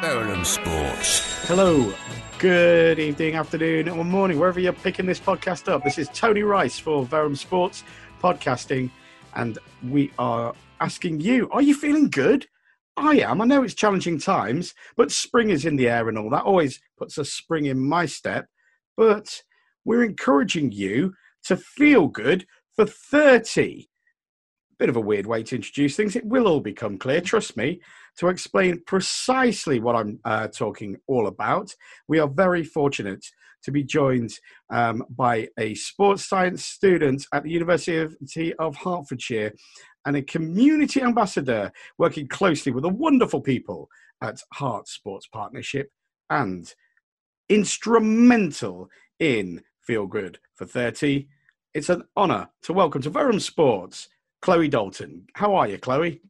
Verulam Sports. Hello, good evening, afternoon, or morning, wherever you're picking this podcast up. This is Tony Rice for Verulam Sports Podcasting, and we are asking you, are you feeling good? I am. I know it's challenging times, but spring is in the air and all that always puts a spring in my step. But we're encouraging you to feel good for 30. Bit of a weird way to introduce things. It will all become clear, trust me. To explain precisely what I'm uh, talking all about, we are very fortunate to be joined um, by a sports science student at the University of Hertfordshire and a community ambassador working closely with the wonderful people at Herts Sports Partnership and instrumental in Feel Good for 30. It's an honour to welcome to Verulam Sports, Chloe Dolton. How are you, Chloe?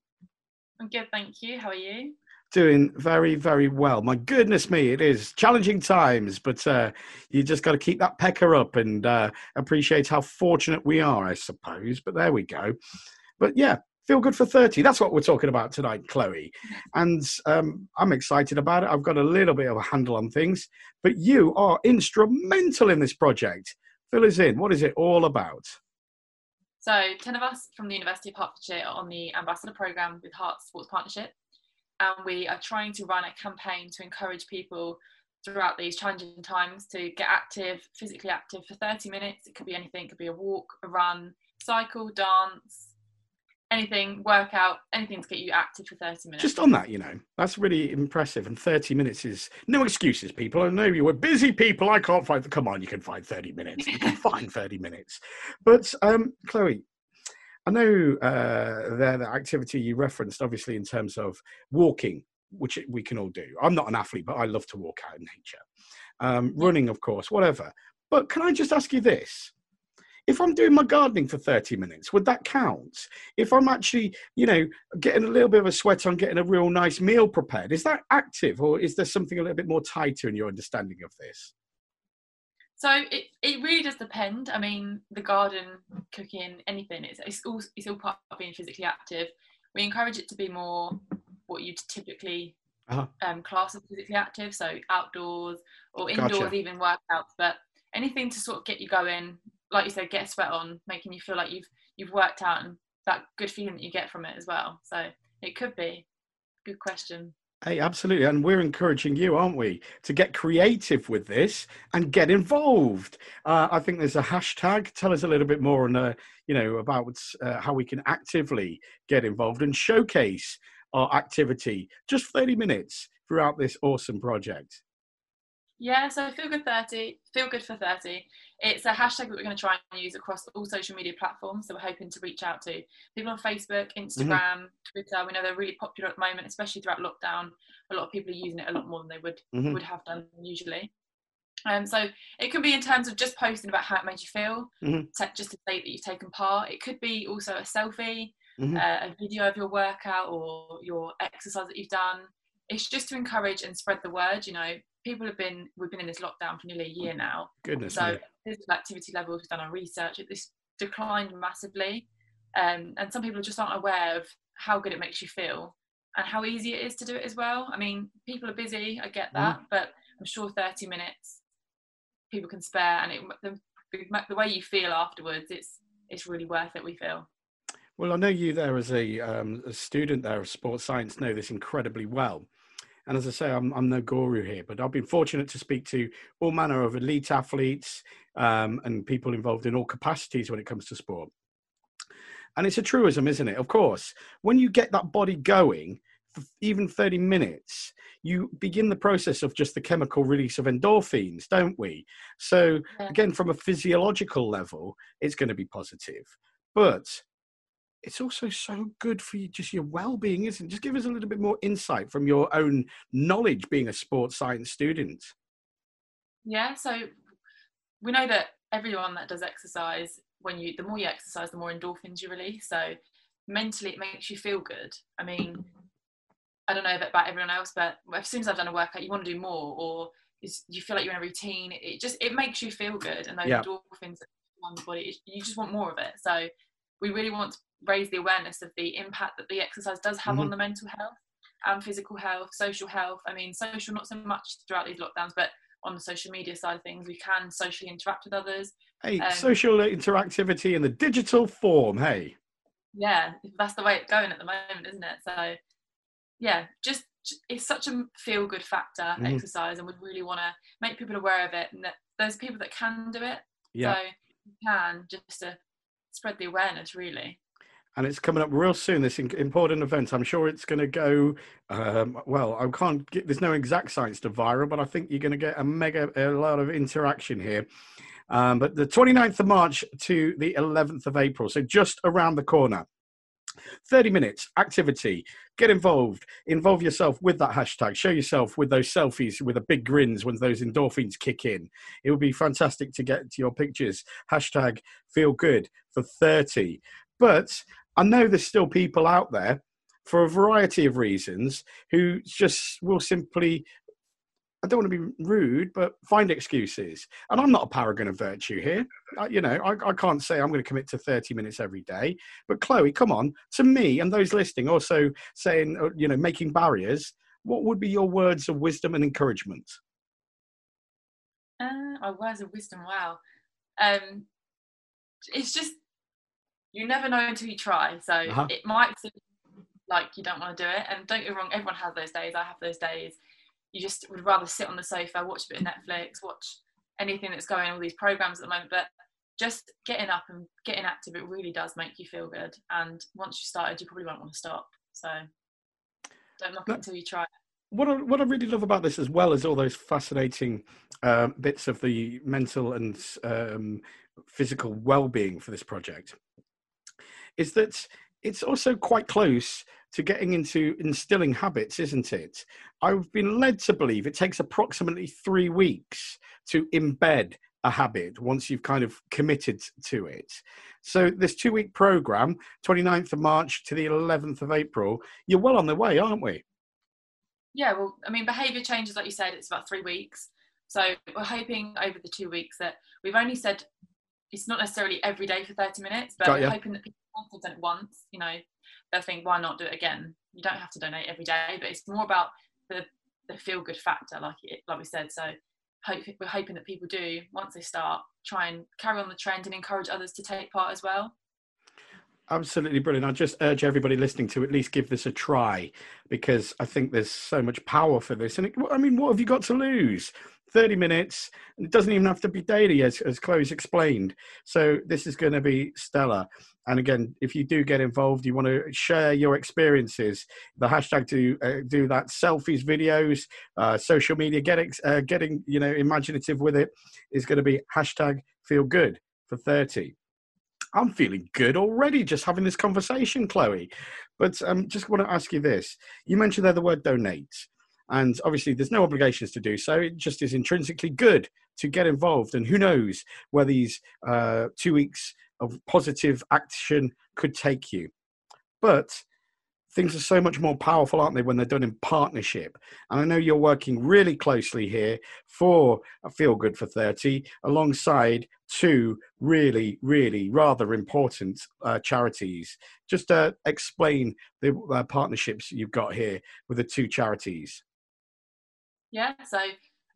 I'm good, thank you. How are you? Doing very, very well. My goodness me, it is challenging times, but uh, you just got to keep that pecker up and uh, appreciate how fortunate we are, I suppose. But there we go. But yeah, feel good for 30. That's what we're talking about tonight, Chloe. And um, I'm excited about it. I've got a little bit of a handle on things, but you are instrumental in this project. Fill us in. What is it all about? So, 10 of us from the University of Hertfordshire are on the Ambassador Programme with Herts Sports Partnership. And we are trying to run a campaign to encourage people throughout these challenging times to get active, physically active for 30 minutes. It could be anything, it could be a walk, a run, cycle, dance, anything, workout, anything to get you active for 30 minutes. Just on that, you know, that's really impressive. And 30 minutes is no excuses, people. I know you were busy people. I can't find, come on, you can find 30 minutes. You can find 30 minutes. But, um, Chloe, I know uh, the, the activity you referenced, obviously, in terms of walking, which we can all do. I'm not an athlete, but I love to walk out in nature. Um, running, of course, whatever. But can I just ask you this? If I'm doing my gardening for 30 minutes, would that count? If I'm actually, you know, getting a little bit of a sweat on getting a real nice meal prepared, is that active or is there something a little bit more tighter in your understanding of this? So it, it really does depend. I mean, the garden, cooking, anything, it's, it's, all, it's all part of being physically active. We encourage it to be more what you'd typically uh-huh. um, class as physically active, so outdoors or indoors, gotcha. even workouts. But anything to sort of get you going, like you said, get a sweat on, making you feel like you've you've worked out and that good feeling that you get from it as well. So it could be. Good question. Hey, absolutely. And we're encouraging you, aren't we, to get creative with this and get involved. Uh, I think there's a hashtag. Tell us a little bit more on, uh, you know, about uh, how we can actively get involved and showcase our activity just 30 minutes throughout this awesome project. Yeah, so Feel Good 30, Feel Good for 30. It's a hashtag that we're going to try and use across all social media platforms. that we're hoping to reach out to people on Facebook, Instagram, mm-hmm. Twitter. We know they're really popular at the moment, especially throughout lockdown. A lot of people are using it a lot more than they would mm-hmm. would have done usually. Um, so it could be in terms of just posting about how it made you feel, mm-hmm. to, just to say that you've taken part. It could be also a selfie, mm-hmm. uh, a video of your workout or your exercise that you've done. It's just to encourage and spread the word. You know, people have been we've been in this lockdown for nearly a year now. Goodness. So physical activity levels, we've done our research, It this declined massively. Um, and some people just aren't aware of how good it makes you feel and how easy it is to do it as well. I mean, people are busy, I get that, mm. but I'm sure 30 minutes people can spare, and it, the, the way you feel afterwards, it's it's really worth it. We feel. Well, I know you there as a, um, a student there of sports science know this incredibly well. And as I say, I'm, I'm no guru here, but I've been fortunate to speak to all manner of elite athletes um, and people involved in all capacities when it comes to sport. And it's a truism, isn't it? Of course, when you get that body going, for even 30 minutes, you begin the process of just the chemical release of endorphins, don't we? So, again, from a physiological level, it's going to be positive. But it's also so good for you, just your well-being, isn't it? Just give us a little bit more insight from your own knowledge, being a sports science student. Yeah, so we know that everyone that does exercise, when you the more you exercise, the more endorphins you release. So mentally, it makes you feel good. I mean, I don't know about everyone else, but as soon as I've done a workout, you want to do more, or you feel like you're in a routine. It just it makes you feel good, and those yeah. endorphins on the body, you just want more of it. So we really want to raise the awareness of the impact that the exercise does have mm-hmm. on the mental health. and physical health, social health. I mean, social not so much throughout these lockdowns, but on the social media side of things, we can socially interact with others. Hey, um, social interactivity in the digital form. Hey. Yeah, that's the way it's going at the moment, isn't it? So, yeah, just it's such a feel good factor mm-hmm. exercise, and we really want to make people aware of it, and that there's people that can do it. Yeah. So you can just to spread the awareness, really and it's coming up real soon. This important event. I'm sure it's going to go. Um, well, I can't. Get, there's no exact science to viral, but I think you're going to get a mega a lot of interaction here. Um, but the 29th of March to the 11th of April, so just around the corner. 30 minutes activity get involved involve yourself with that hashtag show yourself with those selfies with the big grins when those endorphins kick in it would be fantastic to get to your pictures hashtag feel good for 30 but I know there's still people out there for a variety of reasons who just will simply I don't want to be rude, but find excuses. And I'm not a paragon of virtue here. I, you know, I, I, can't say I'm going to commit to 30 minutes every day. But Chloe, come on, to me and those listening, also saying, uh, you know, making barriers, what would be your words of wisdom and encouragement? Uh, my words of wisdom, wow. Um, it's just you never know until you try. So uh-huh. it might seem like you don't want to do it. And don't get wrong, everyone has those days. I have those days. You just would rather sit on the sofa, watch a bit of Netflix, watch anything that's going, all these programs at the moment. But just getting up and getting active, it really does make you feel good. And once you started, you probably won't want to stop. So don't knock it until you try what I, what I really love about this, as well as all those fascinating um, bits of the mental and um, physical well-being for this project, is that it's also quite close to getting into instilling habits, isn't it? I've been led to believe it takes approximately three weeks to embed a habit once you've kind of committed to it. So, this two week program, 29th of March to the 11th of April, you're well on the way, aren't we? Yeah, well, I mean, behaviour changes, like you said, it's about three weeks. So, we're hoping over the two weeks that we've only said it's not necessarily every day for 30 minutes, but we're hoping that people done it once, you know, they'll think, why not do it again? You don't have to donate every day, but it's more about the, the feel good factor, like it, like we said. So hope, we're hoping that people do, once they start, try and carry on the trend and encourage others to take part as well. Absolutely brilliant. I just urge everybody listening to at least give this a try because I think there's so much power for this. And it, I mean, what have you got to lose? 30 minutes. It doesn't even have to be daily, as, as Chloe's explained. So this is going to be stellar. And again, if you do get involved, you want to share your experiences. The hashtag to uh, do that selfies, videos, uh, social media, get ex- uh, getting you know imaginative with it is going to be hashtag feel good for 30. I'm feeling good already just having this conversation, Chloe. But um, just want to ask you this. You mentioned there the word donate. And obviously, there's no obligations to do so. It just is intrinsically good to get involved. And who knows where these uh, two weeks of positive action could take you. But things are so much more powerful, aren't they, when they're done in partnership? And I know you're working really closely here for Feel Good for 30 alongside two really, really rather important uh, charities. Just uh, explain the uh, partnerships you've got here with the two charities. Yeah, so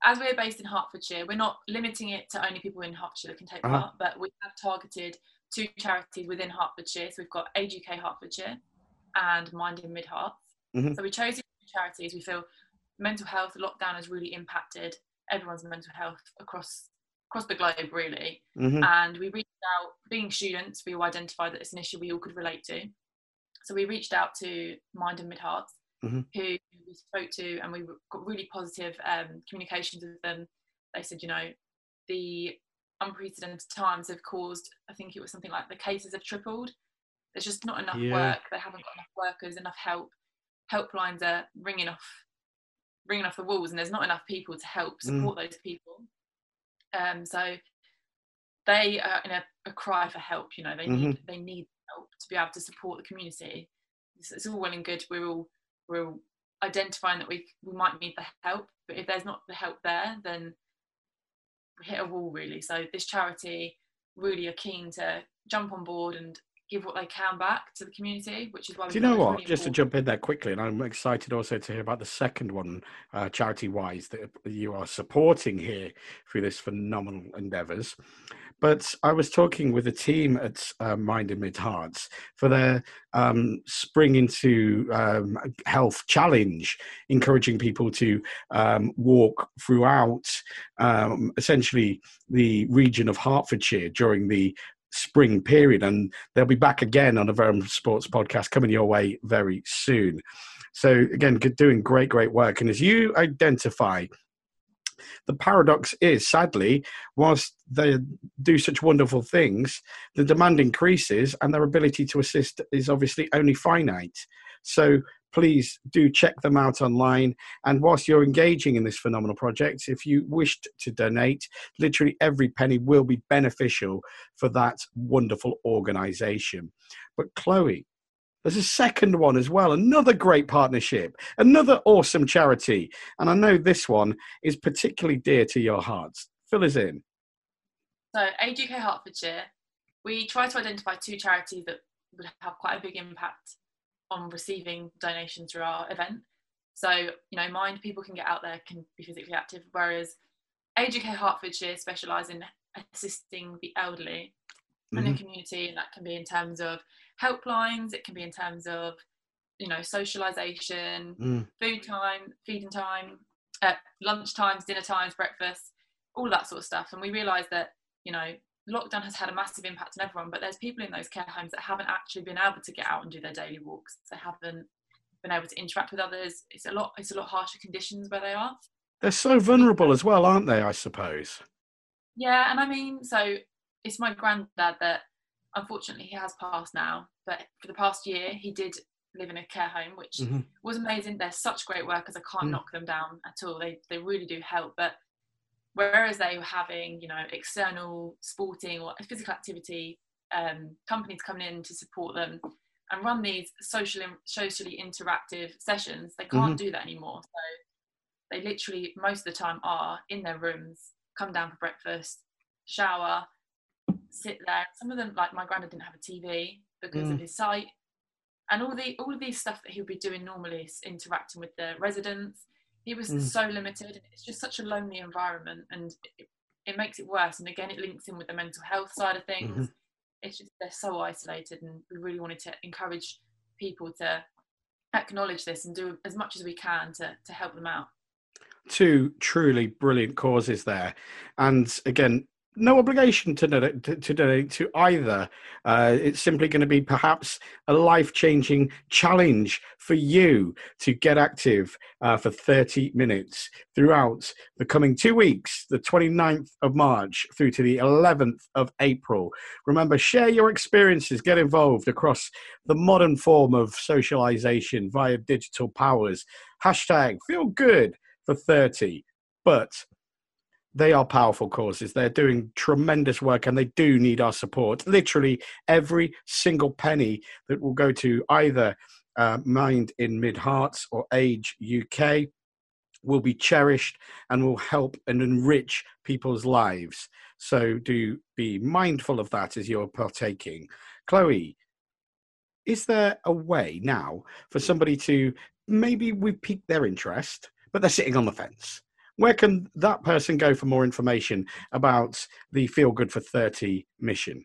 as we're based in Hertfordshire, we're not limiting it to only people in Hertfordshire that can take uh-huh. part, but we have targeted two charities within Hertfordshire. So we've got Age UK Hertfordshire and Mind in Mid Herts. Mm-hmm. So we chose these charities. We feel mental health lockdown has really impacted everyone's mental health across across the globe, really. Mm-hmm. And we reached out, being students, we all identified that it's an issue we all could relate to. So we reached out to Mind and Mid Herts mm-hmm. who we spoke to, and we got really positive um, communications with them. They said, you know, the unprecedented times have caused, I think it was something like the cases have tripled. There's just not enough yeah. work. They haven't got enough workers, enough help. Helplines are ringing off, ringing off the walls, and there's not enough people to help mm. support mm. those people. Um, so they are in a, a, cry for help. You know, they mm-hmm. need they need help to be able to support the community. It's, it's all well and good. We're all we're identifying that we we might need the help, but if there's not the help there, then we hit a wall really. So this charity really are keen to jump on board and give what they can back to the community, which is why. Do you know what? Really Just important. to jump in there quickly, and I'm excited also to hear about the second one, uh, charity wise, that you are supporting here through this phenomenal endeavours. But I was talking with a team at uh, Mind in Mid Herts for their um, Spring into um, Health Challenge, encouraging people to um, walk throughout um, essentially the region of Hertfordshire during the spring period. And they'll be back again on a Verulam Sports podcast coming your way very soon. So, again, doing great, great work. And as you identify, the paradox is, sadly, whilst they do such wonderful things, the demand increases and their ability to assist is obviously only finite. So please do check them out online. And whilst you're engaging in this phenomenal project, if you wished to donate, literally every penny will be beneficial for that wonderful organization. But Chloe, there's a second one as well, another great partnership, another awesome charity. And I know this one is particularly dear to your hearts. Fill us in. So, Age UK Hertfordshire, we try to identify two charities that would have quite a big impact on receiving donations through our event. So, you know, Mind people can get out there, can be physically active, whereas Age UK Hertfordshire specialise in assisting the elderly mm-hmm. in the community, and that can be in terms of helplines, it can be in terms of, you know, socialisation, mm. food time, feeding time, uh, lunch times, dinner times, breakfast, all that sort of stuff. And we realised that, you know, lockdown has had a massive impact on everyone, but there's people in those care homes that haven't actually been able to get out and do their daily walks. They haven't been able to interact with others. It's a lot. It's a lot harsher conditions where they are. They're so vulnerable as well, aren't they? I suppose. Yeah, and I mean, so it's my granddad that unfortunately he has passed now, but for the past year he did live in a care home, which mm-hmm. was amazing. They're such great workers. I can't mm. knock them down at all. They they really do help, but whereas they were having you know external sporting or physical activity um, companies coming in to support them and run these social socially interactive sessions they can't mm-hmm. do that anymore so they literally most of the time are in their rooms come down for breakfast shower sit there some of them like my granddad didn't have a tv because mm. of his sight and all the all of these stuff that he would be doing normally interacting with the residents he was mm. so limited and it's just such a lonely environment and it, it, makes it worse and again it links in with the mental health side of things mm-hmm. it's just they're so isolated and we really wanted to encourage people to acknowledge this and do as much as we can to to help them out two truly brilliant causes there and again no obligation to donate to, to, donate to either. Uh, it's simply going to be perhaps a life changing challenge for you to get active uh, for 30 minutes throughout the coming two weeks, the 29th of March through to the 11th of April. Remember, share your experiences, get involved across the modern form of socialization via digital powers. Hashtag feel good for 30. But they are powerful causes. They're doing tremendous work and they do need our support. Literally every single penny that will go to either uh, Mind in Mid Herts or Age UK will be cherished and will help and enrich people's lives. So do be mindful of that as you're partaking. Chloe, is there a way now for somebody to maybe we pique their interest, but they're sitting on the fence? Where can that person go for more information about the Feel Good for 30 mission?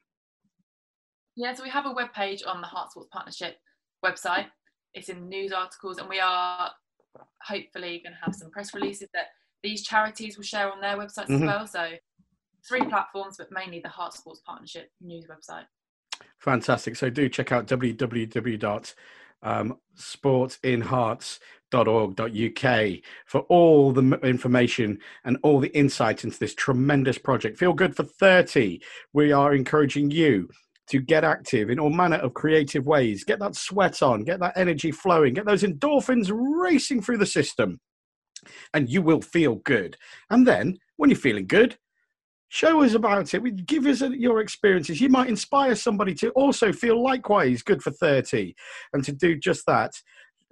Yeah, so we have a web page on the Herts Sports Partnership website. It's in news articles, and we are hopefully going to have some press releases that these charities will share on their websites mm-hmm. as well. So three platforms, but mainly the Herts Sports Partnership news website. Fantastic. So do check out Um, www.sportsinherts.com org.uk for all the information and all the insight into this tremendous project. Feel Good for 30. We are encouraging you to get active in all manner of creative ways. Get that sweat on, get that energy flowing, get those endorphins racing through the system, and you will feel good. And then, when you're feeling good, show us about it. Give us your experiences. You might inspire somebody to also feel likewise good for 30 and to do just that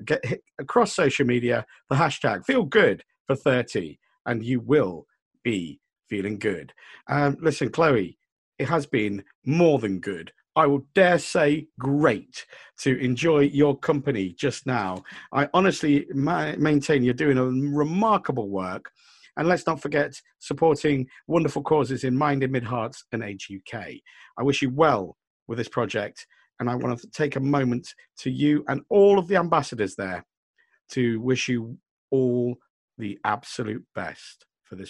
get across social media the hashtag feel good for 30 and you will be feeling good. Um, listen, Chloe, it has been more than good I will dare say, great to enjoy your company just now. I honestly ma- maintain you're doing a remarkable work. And let's not forget supporting wonderful causes in Mind in Mid Herts and Age UK. I wish you well with this project. And I want to take a moment to you and all of the ambassadors there to wish you all the absolute best for this